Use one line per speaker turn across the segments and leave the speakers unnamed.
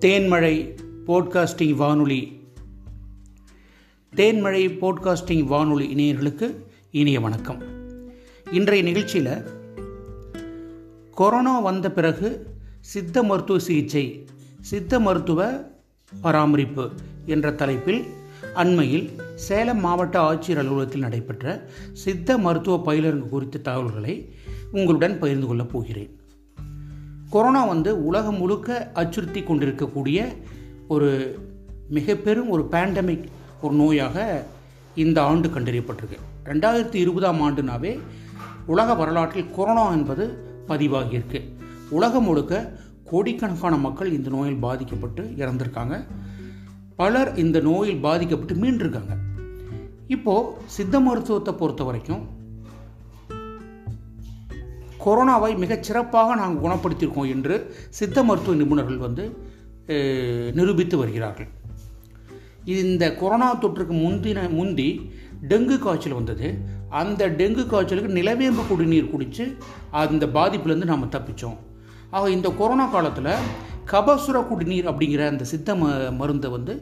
தேன்மழை போட்காஸ்டிங் வானொலி. தேன்மழை போட்காஸ்டிங் வானொலி இணையர்களுக்கு இனிய வணக்கம். இன்றைய நிகழ்ச்சியில் கொரோனா வந்த பிறகு சித்த மருத்துவ சிகிச்சை சித்த மருத்துவ பராமரிப்பு என்ற தலைப்பில் அண்மையில் சேலம் மாவட்ட ஆட்சியர் அலுவலகத்தில் நடைபெற்ற சித்த மருத்துவ பயிலரங்கு குறித்த தகவல்களை உங்களுடன் பகிர்ந்து கொள்ளப் போகிறேன். கொரோனா வந்து உலகம் முழுக்க அச்சுறுத்தி கொண்டிருக்கக்கூடிய ஒரு மிக பெரும் ஒரு பேண்டமிக் ஒரு நோயாக இந்த ஆண்டு கண்டறியப்பட்டிருக்கு. ரெண்டாயிரத்தி இருபதாம் ஆண்டுனாவே உலக வரலாற்றில் கொரோனா என்பது பதிவாகியிருக்கு. உலகம் முழுக்க கோடிக்கணக்கான மக்கள் இந்த நோயில் பாதிக்கப்பட்டு இறந்திருக்காங்க. பலர் இந்த நோயில் பாதிக்கப்பட்டு மீண்டிருக்காங்க. இப்போது சித்த மருத்துவத்தை பொறுத்த வரைக்கும் கொரோனாவை மிகச் சிறப்பாக நாங்கள் குணப்படுத்தியிருக்கோம் என்று சித்த மருத்துவ நிபுணர்கள் வந்து நிரூபித்து வருகிறார்கள். இந்த கொரோனா தொற்றுக்கு முந்தின முந்தி டெங்கு காய்ச்சல் வந்தது. அந்த டெங்கு காய்ச்சலுக்கு நிலவேம்பு குடிநீர் குடித்து அந்த பாதிப்புலேருந்து நாம் தப்பித்தோம் ஆக இந்த கொரோனா காலத்தில் கபசுர குடிநீர் அப்படிங்கிற அந்த சித்த ம மருந்தை வந்து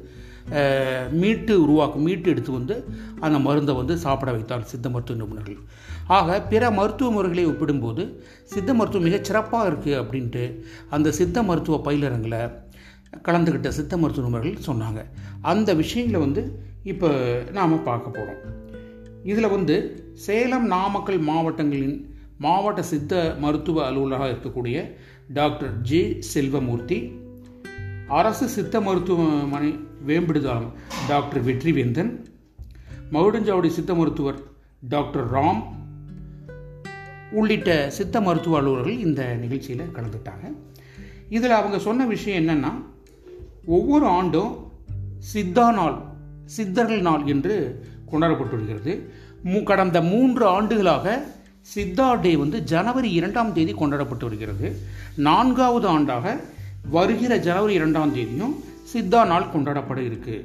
மீட்டு உருவாக்கும் மீட்டு எடுத்து வந்து அந்த மருந்தை வந்து சாப்பிட வைத்தார் சித்த மருத்துவ நிபுணர்கள். ஆக பிற மருத்துவ முறைகளை ஒப்பிடும்போது சித்த மருத்துவம் மிகச் சிறப்பாக இருக்குது அப்படின்ட்டு அந்த சித்த மருத்துவ பயிலரங்கில் கலந்துக்கிட்ட சித்த மருத்துவ நிபுணர்கள் சொன்னாங்க. அந்த விஷயங்களை வந்து இப்போ நாம் பார்க்க போகிறோம் இதில் வந்து சேலம் நாமக்கல் மாவட்டங்களின் மாவட்ட சித்த மருத்துவ அலுவலராக இருக்கக்கூடிய டாக்டர் ஜி செல்வமூர்த்தி அரசு சித்த மருத்துவமனை வேம்பிடுதாம் டாக்டர் வெற்றிவேந்தன் மகுடஞ்சாவடி சித்த மருத்துவர் டாக்டர் ராம் உள்ளிட்ட சித்த மருத்துவ அலுவலர்கள் இந்த நிகழ்ச்சியில் கலந்துட்டாங்க. இதில் அவங்க சொன்ன விஷயம் என்னென்னா ஒவ்வொரு ஆண்டும் சித்தா நாள் சித்தர்கள் நாள் என்று கொண்டாடப்பட்டு வருகிறது மு கடந்த மூன்று ஆண்டுகளாக சித்தா டே வந்து ஜனவரி இரண்டாம் தேதி கொண்டாடப்பட்டு வருகிறது. நான்காவது ஆண்டாக வருகிற ஜனவரி இரண்டாம் தேதியும் சித்தா நாள் கொண்டாடப்பட இருக்கு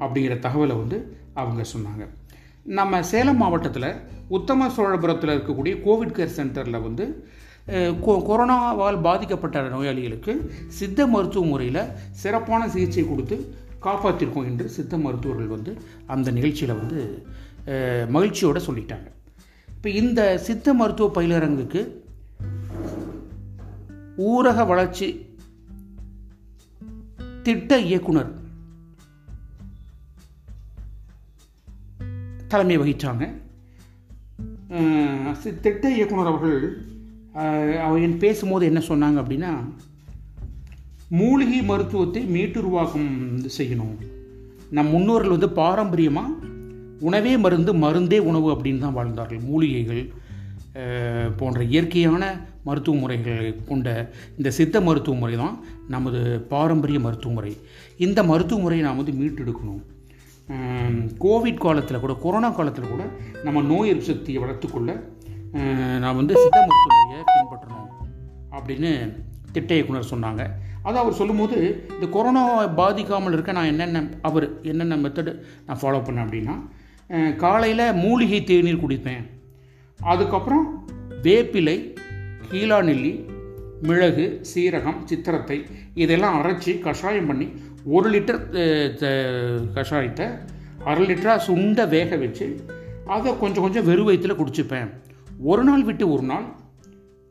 அப்படிங்கிற தகவலை வந்து அவங்க சொன்னாங்க. நம்ம சேலம் மாவட்டத்தில் உத்தம சோழபுரத்தில் இருக்கக்கூடிய கோவிட் கேர் சென்டரில் வந்து கொரோனாவால் பாதிக்கப்பட்ட நோயாளிகளுக்கு சித்த மருத்துவ முறையில் சிறப்பான சிகிச்சை கொடுத்து காப்பாற்றிருக்கோம் என்று சித்த மருத்துவர்கள் வந்து அந்த நிகழ்ச்சியில் வந்து மகிழ்ச்சியோடு சொல்லிட்டாங்க. இப்போ இந்த சித்த மருத்துவ பயிலரங்குக்கு ஊரக வளர்ச்சி திட்ட இயக்குனர். தலைமை வகித்தாங்க திட்ட இயக்குனர் அவர்கள் அவர் பேசும்போது என்ன சொன்னாங்க அப்படின்னா மூலிகை மருத்துவத்தை மீட்டுருவாக்கம் செய்யணும். நம் முன்னோர்கள் வந்து பாரம்பரியமாக உணவே மருந்து மருந்தே உணவு அப்படின்னு தான் வாழ்ந்தார்கள் மூலிகைகள். போன்ற இயற்கையான மருத்துவ முறைகளை கொண்ட இந்த சித்த மருத்துவ முறை தான் நமது பாரம்பரிய மருத்துவ முறை. இந்த மருத்துவ முறையை நாம் வந்து மீட்டெடுக்கணும். கோவிட் காலத்தில் கூட கொரோனா காலத்தில் கூட நம்ம நோய் எதிர்ப்பு சக்தியை வளர்த்துக்கொள்ள நான் வந்து சித்த மருத்துவ முறையை பின்பற்றணும் அப்படின்னு திட்ட இயக்குனர் சொன்னாங்க. அதை அவர் சொல்லும்போது இந்த கொரோனா பாதிக்காமல் இருக்க நான் என்னென்ன அவர் என்னென்ன மெத்தடு நான் ஃபாலோ பண்ணேன் அப்படின்னா காலையில் மூலிகை தேநீர் குடிப்பேன். அதுக்கப்புறம் வேப்பிலை கீழா நெல்லி மிளகு சீரகம் சித்திரத்தை இதெல்லாம் அரைச்சி கஷாயம் பண்ணி ஒரு லிட்டர் கஷாயத்தை அரை லிட்டராக சுண்ட வேக வச்சு அதை கொஞ்சம் கொஞ்சம் வெறும் வயிற்றுல குடிச்சுப்பேன். ஒரு நாள் விட்டு ஒரு நாள்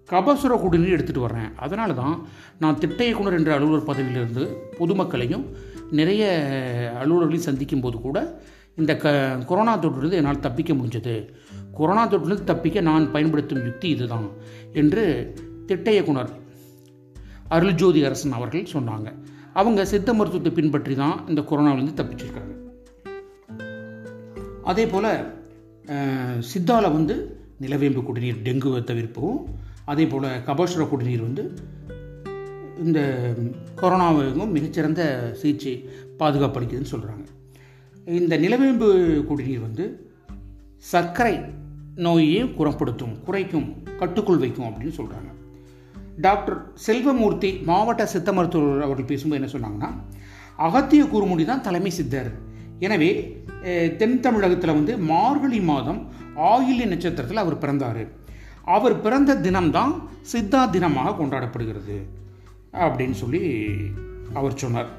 கபசுர குடிநீர் எடுத்துகிட்டு வர்றேன். அதனால தான் நான் திட்ட இயக்குனர் என்ற அலுவலர் பதவியிலிருந்து பொதுமக்களையும் நிறைய அலுவலர்களையும் சந்திக்கும் போது கூட இந்த க கொரோனா தொற்றிலிருந்து என்னால் தப்பிக்க முடிஞ்சது. கொரோனா தொற்றிலிருந்து தப்பிக்க நான் பயன்படுத்தும் யுக்தி இதுதான் என்று திட்ட இயக்குனர் அருள்ஜோதி அரசன் அவர்கள் சொன்னாங்க. அவங்க சித்த மருத்துவத்தை பின்பற்றி தான் இந்த கொரோனாவிலேருந்து தப்பிச்சிருக்காங்க. அதே போல் சித்தாவில் வந்து நிலவேம்பு குடிநீர் டெங்குவை தவிர்ப்பவும் அதே போல் கபோஷர குடிநீர் வந்து இந்த கொரோனாவுக்கும் மிகச்சிறந்த சிகிச்சை பாதுகாப்பு அளிக்குதுன்னு சொல்கிறாங்க இந்த நிலவேம்பு குடிநீர் வந்து சர்க்கரை நோயையும் குணப்படுத்தும் குறைக்கும் கட்டுக்குள் வைக்கும் அப்படின்னு சொல்கிறாங்க டாக்டர் செல்வமூர்த்தி மாவட்ட சித்த மருத்துவர் அவர்கள் பேசும்போது என்ன சொன்னாங்கன்னா அகத்திய குறுமுடி தான் தலைமை சித்தர். எனவே தென் தமிழகத்தில் வந்து மார்கழி மாதம் ஆயில்ய நட்சத்திரத்தில் அவர் பிறந்தார். அவர் பிறந்த தினம்தான் சித்தா தினமாக கொண்டாடப்படுகிறது அப்படின்னு சொல்லி அவர் சொன்னார்.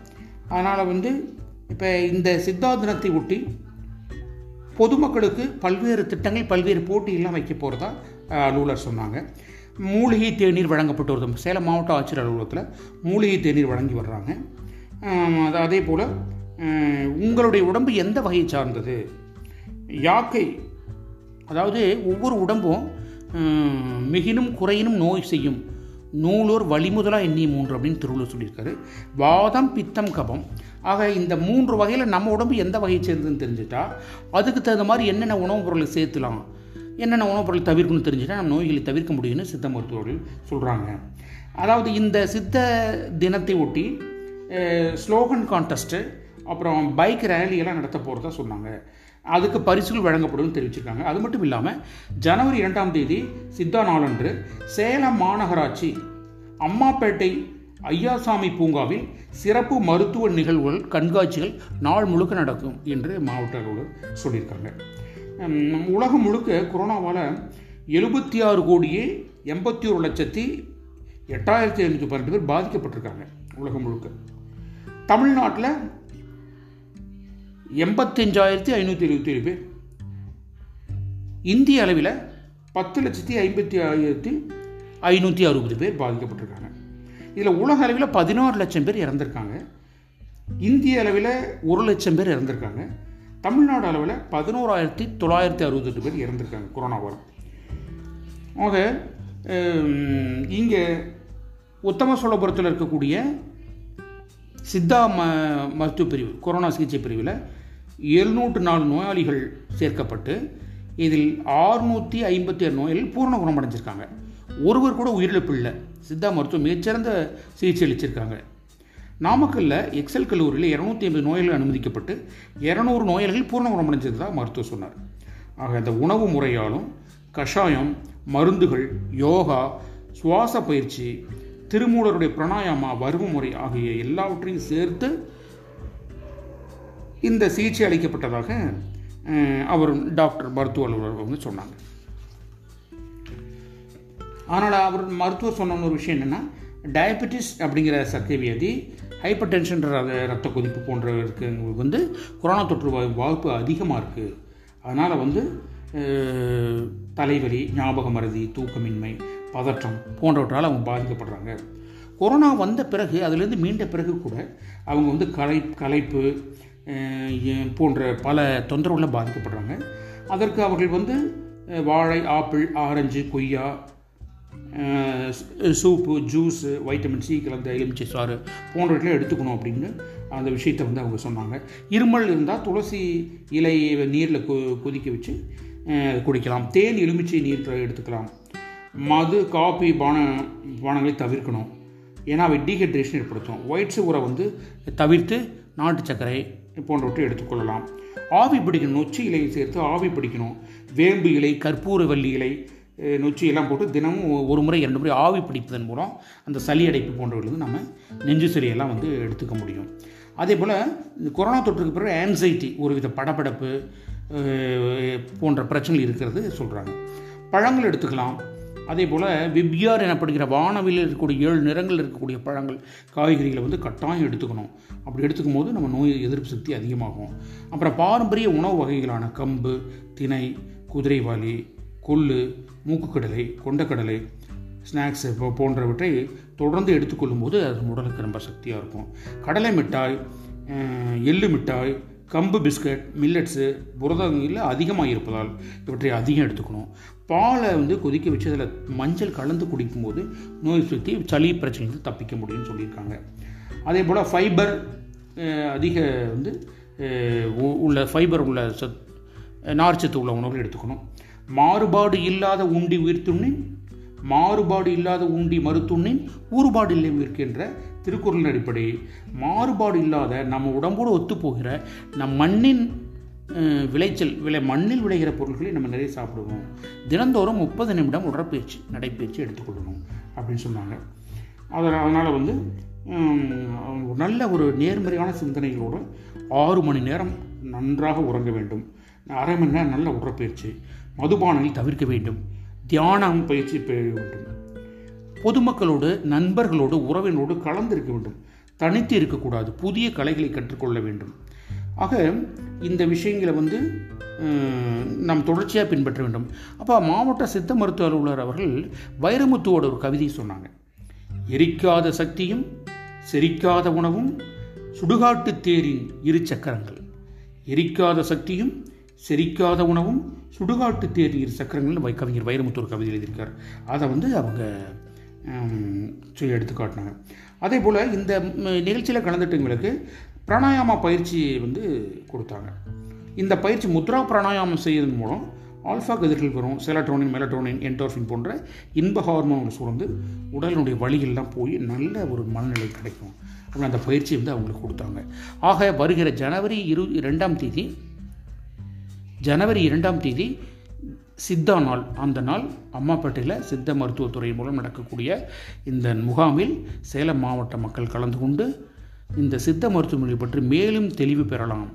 அதனால் வந்து இப்போ இந்த சித்தா தினத்தை ஒட்டி பொதுமக்களுக்கு பல்வேறு திட்டங்கள் பல்வேறு போட்டியெல்லாம் வைக்க போகிறதா நூலர் சொன்னாங்க. மூலிகை தேநீர் வழங்கப்பட்டு வருது. சேலம் மாவட்ட ஆட்சியர் அலுவலகத்தில் மூலிகை தேநீர் வழங்கி வர்றாங்க. அது அதே போல் உங்களுடைய உடம்பு எந்த வகையை சார்ந்தது? யாக்கை அதாவது ஒவ்வொரு உடம்பும் மிகினும் குறையினும் நோய் செய்யும் நூலோர் வழிமுதலாக எண்ணி மூன்று அப்படின்னு திருவள்ளுவர் சொல்லியிருக்காரு. வாதம் பித்தம் கபம். ஆக இந்த மூன்று வகையில் நம்ம உடம்பு எந்த வகையை சேர்ந்ததுன்னு தெரிஞ்சுட்டா அதுக்கு தகுந்த மாதிரி என்னென்ன உணவுப் பொருளை சேர்த்துலாம் என்னென்ன உணவுப் பொருள் தவிர்க்கணும்னு தெரிஞ்சுட்டா நம்ம நோய்களை தவிர்க்க முடியும்னு சித்த மருத்துவர்கள் சொல்கிறாங்க அதாவது இந்த சித்த தினத்தை ஒட்டி ஸ்லோகன் கான்டெஸ்ட்டு அப்புறம் பைக் ரேலியெல்லாம் நடத்த போகிறதா சொன்னாங்க. அதுக்கு பரிசுகள் வழங்கப்படும் தெரிவிச்சிருக்காங்க. அது மட்டும் இல்லாமல் ஜனவரி இரண்டாம் தேதி சித்தா நாளன்று சேலம் மாநகராட்சி அம்மாப்பேட்டை ஐயாசாமி பூங்காவில் சிறப்பு மருத்துவ நிகழ்வுகள் கண்காட்சிகள் நாள் முழுக்க நடக்கும் என்று மாவட்ட அலுவலர் சொல்லியிருக்காங்க உலகம் முழுக்க கொரோனாவால் எழுபத்தி ஆறு கோடியே எண்பத்தி ஒரு லட்சத்தி எட்டாயிரத்தி ஐநூற்றி பன்னெண்டு பேர் பாதிக்கப்பட்டிருக்காங்க உலகம் முழுக்க. தமிழ்நாட்டில் எண்பத்தஞ்சாயிரத்தி ஐநூற்றி எழுபத்தி ஏழு பேர். இந்திய அளவில் பத்து லட்சத்தி ஐம்பத்தி ஆயிரத்தி ஐநூற்றி அறுபது பேர் பாதிக்கப்பட்டிருக்காங்க. இதில் உலக அளவில் பதினாறு லட்சம் பேர் இறந்துருக்காங்க. இந்திய அளவில் ஒரு லட்சம் பேர் இறந்துருக்காங்க. தமிழ்நாடு அளவில் பதினோராயிரத்தி தொள்ளாயிரத்தி அறுபத்தெட்டு பேர் இறந்துருக்காங்க கொரோனாவால் ஆக இங்கே உத்தம சோழபுரத்தில் இருக்கக்கூடிய சித்தா ம மருத்துவ பிரிவு கொரோனா சிகிச்சை பிரிவில் எழுநூற்று நாலு நோயாளிகள் சேர்க்கப்பட்டு இதில் ஆறுநூற்றி ஐம்பத்தி ஆறு நோயாளிகள் பூர்ண குணமடைஞ்சிருக்காங்க. ஒருவர் கூட உயிரிழப்பு இல்லை. சித்தா மருத்துவம் மிகச்சிறந்த சிகிச்சை அளிச்சிருக்காங்க. நாமக்கல்லில் எக்ஸல் கல்லூரியில் இரநூத்தி ஐம்பது நோயாளிகள் அனுமதிக்கப்பட்டு இரநூறு நோயாளிகள் பூர்ண குணமடைஞ்சதாக மருத்துவர் சொன்னார். ஆக இந்த உணவு முறையாலும் கஷாயம் மருந்துகள் யோகா சுவாச பயிற்சி திருமூலருடைய பிரணாயாமா வரும முறை ஆகிய எல்லாவற்றையும் சேர்த்து இந்த சிகிச்சை அளிக்கப்பட்டதாக அவர் டாக்டர் மருத்துவ அலுவலர் வந்து சொன்னாங்க. ஆனால் அவர் மருத்துவர் சொன்ன ஒரு விஷயம் என்னென்னா டயபெட்டிஸ் அப்படிங்கிற சர்க்கரை வியாதி ஹைப்பர் டென்ஷன் ரத்த கொதிப்பு போன்றவர்களுக்கு இருக்கிறவங்களுக்கு வந்து கொரோனா தொற்று வாய்ப்பு அதிகமாக இருக்குது அதனால் வந்து தலைவலி ஞாபக மறதி தூக்கமின்மை பதற்றம் போன்றவற்றால் அவங்க பாதிக்கப்படுறாங்க. கொரோனா வந்த பிறகு அதுலேருந்து மீண்ட பிறகு கூட அவங்க வந்து கலை கலைப்பு போன்ற பல தொந்தரவுகளில் பாதிக்கப்படுறாங்க. அதற்கு அவர்கள் வந்து வாழை ஆப்பிள் ஆரஞ்சு கொய்யா சூப்பு ஜூஸு வைட்டமின் சி கலந்த எலுமிச்சை சாறு போன்றவற்றையும் எடுத்துக்கணும் அப்படின்னு அந்த விஷயத்தை வந்து அவங்க சொன்னாங்க. இருமல் இருந்தால் துளசி இலையை நீரில் கொ கொதிக்க வச்சு குடிக்கலாம். தேன் எலுமிச்சை நீர் எடுத்துக்கலாம். மது காபி பான பானங்களை தவிர்க்கணும். ஏன்னா அவை டீஹைட்ரேஷன் ஏற்படுத்தும். ஒயிட்ஸு உரை வந்து தவிர்த்து நாட்டு சர்க்கரை போன்றவற்றை எடுத்துக்கொள்ளலாம். ஆவி பிடிக்கணும். நொச்சி இலையை சேர்த்து ஆவி பிடிக்கணும். வேம்பு இலை கற்பூர வள்ளி இலை நொச்சி எல்லாம் போட்டு தினமும் ஒரு முறை இரண்டு முறை ஆவி பிடிப்பதன் மூலம் அந்த சளி அடைப்பு போன்றவர்களுக்கு நம்ம நெஞ்சு சளியெல்லாம் வந்து எடுத்துக்க முடியும். அதே போல் இந்த கொரோனா தொற்றுக்கு பிறகு ஆன்சைட்டி ஒருவித படபடப்பு போன்ற பிரச்சனைகள் இருக்கிறது சொல்கிறாங்க பழங்கள் எடுத்துக்கலாம். அதே போல் விப்யார் எனப்படுகிற வானவில் இருக்கக்கூடிய ஏழு நிறங்கள் இருக்கக்கூடிய பழங்கள் காய்கறிகளை வந்து கட்டாயம் எடுத்துக்கணும். அப்படி எடுத்துக்கும் போது நம்ம நோய் எதிர்ப்பு சக்தி அதிகமாகும். அப்புறம் பாரம்பரிய உணவு வகைகளான கம்பு திணை குதிரைவாலி கொள்ளு மூக்குக்கடலை கொண்டக்கடலை ஸ்நாக்ஸ் போன்றவற்றை தொடர்ந்து எடுத்துக்கொள்ளும் போது அது உடலுக்கு ரொம்ப சக்தியாக இருக்கும். கடலை மிட்டாய் எள்ளு மிட்டாய் கம்பு பிஸ்கட் மில்லட்ஸு புரதங்களில் அதிகமாக இருப்பதால் இவற்றை அதிகம் எடுத்துக்கணும். பாலை வந்து கொதிக்க வச்சு அதில் மஞ்சள் கலந்து குடிக்கும்போது நோய் சுற்றி சளி பிரச்சனைகள் தப்பிக்க முடியும்னு சொல்லியிருக்காங்க. அதே போல் ஃபைபர் அதிக வந்து உள்ள ஃபைபர் உள்ள சத் நார்ச்சத்து உள்ள உணவுகள் எடுத்துக்கணும். மாறுபாடு இல்லாத உண்டி உயிர்த்துண்ணேன் மாறுபாடு இல்லாத உண்டி மறுத்துண்ணேன் ஊறுபாடு இல்லை இருக்கின்ற திருக்குறளின் அடிப்படை மாறுபாடு இல்லாத நம்ம உடம்போடு ஒத்துப்போகிற நம் மண்ணின் விளைச்சல் விளை மண்ணில் விளைகிற பொருட்களை நம்ம நிறைய சாப்பிடுவோம். தினந்தோறும் முப்பது நிமிடம் உடற்பயிற்சி நடைப்பயிற்சி எடுத்துக்கொள்ளணும் அப்படின்னு சொன்னாங்க. அதில் அதனால் வந்து நல்ல ஒரு நேர்மறையான சிந்தனைகளோடு ஆறு மணி நேரம் நன்றாக உறங்க வேண்டும். அரை மணி நேரம் நல்ல உடற்பயிற்சி. மதுபானங்களை தவிர்க்க வேண்டும். தியானம் பயிற்சி பெற வேண்டும். பொதுமக்களோடு நண்பர்களோடு உறவினோடு கலந்திருக்க வேண்டும். தனித்து இருக்கக்கூடாது. புதிய கலைகளை கற்றுக்கொள்ள வேண்டும். ஆக இந்த விஷயங்களை வந்து நாம் தொடர்ச்சியாக பின்பற்ற வேண்டும். அப்போ மாவட்ட சித்த மருத்துவ அலுவலர் அவர்கள் வைரமுத்துவோட ஒரு கவிதையை சொன்னாங்க. எரிக்காத சக்தியும் செரிக்காத உணவும் சுடுகாட்டு தேரின் இரு சக்கரங்கள். எரிக்காத சக்தியும் செரிக்காத உணவும் சுடுகாட்டு தேரின் இரு சக்கரங்கள்னு கவிஞர் வைரமுத்து ஒரு கவிதை எழுதியிருக்கார். அதை வந்து அவங்க சொல்லி எடுத்து காட்டினாங்க. அதே போல் இந்த நிகழ்ச்சியில் கலந்துட்டவங்களுக்கு பிராணாயாம பயிற்சி வந்து கொடுத்தாங்க. இந்த பயிற்சி முத்ரா பிராணாயாமம் செய்வதன் மூலம் ஆல்ஃபா கதிர்கள் வரும் செலட்ரோனின் மெலட்ரோனின் என்டோர்ஃபின் போன்ற இன்ப ஹார்மோன்கள் சுரந்து உடலினுடைய வழிகள்லாம் போய் நல்ல ஒரு மனநிலை கிடைக்கும். அப்படின்னு அந்த பயிற்சி வந்து அவங்களுக்கு கொடுத்தாங்க. ஆக வருகிற ஜனவரி இரு ரெண்டாம் தேதி ஜனவரி இரண்டாம் தேதி சித்தா நாள். அந்த நாள் அம்மாப்பேட்டையில் சித்த மருத்துவத்துறை மூலம் நடக்கக்கூடிய இந்த முகாமில் சேலம் மாவட்ட மக்கள் கலந்து கொண்டு இந்த சித்த மருத்துவமனை பற்றி மேலும் தெளிவு பெறலாம்.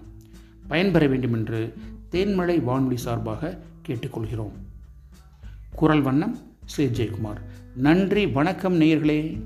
பயன்பெற வேண்டும் என்று தேன்மலை வானொலி சார்பாக கேட்டுக்கொள்கிறோம். குரல் வண்ணம் ஸ்ரீ ஜெயக்குமார். நன்றி வணக்கம் நேயர்களே.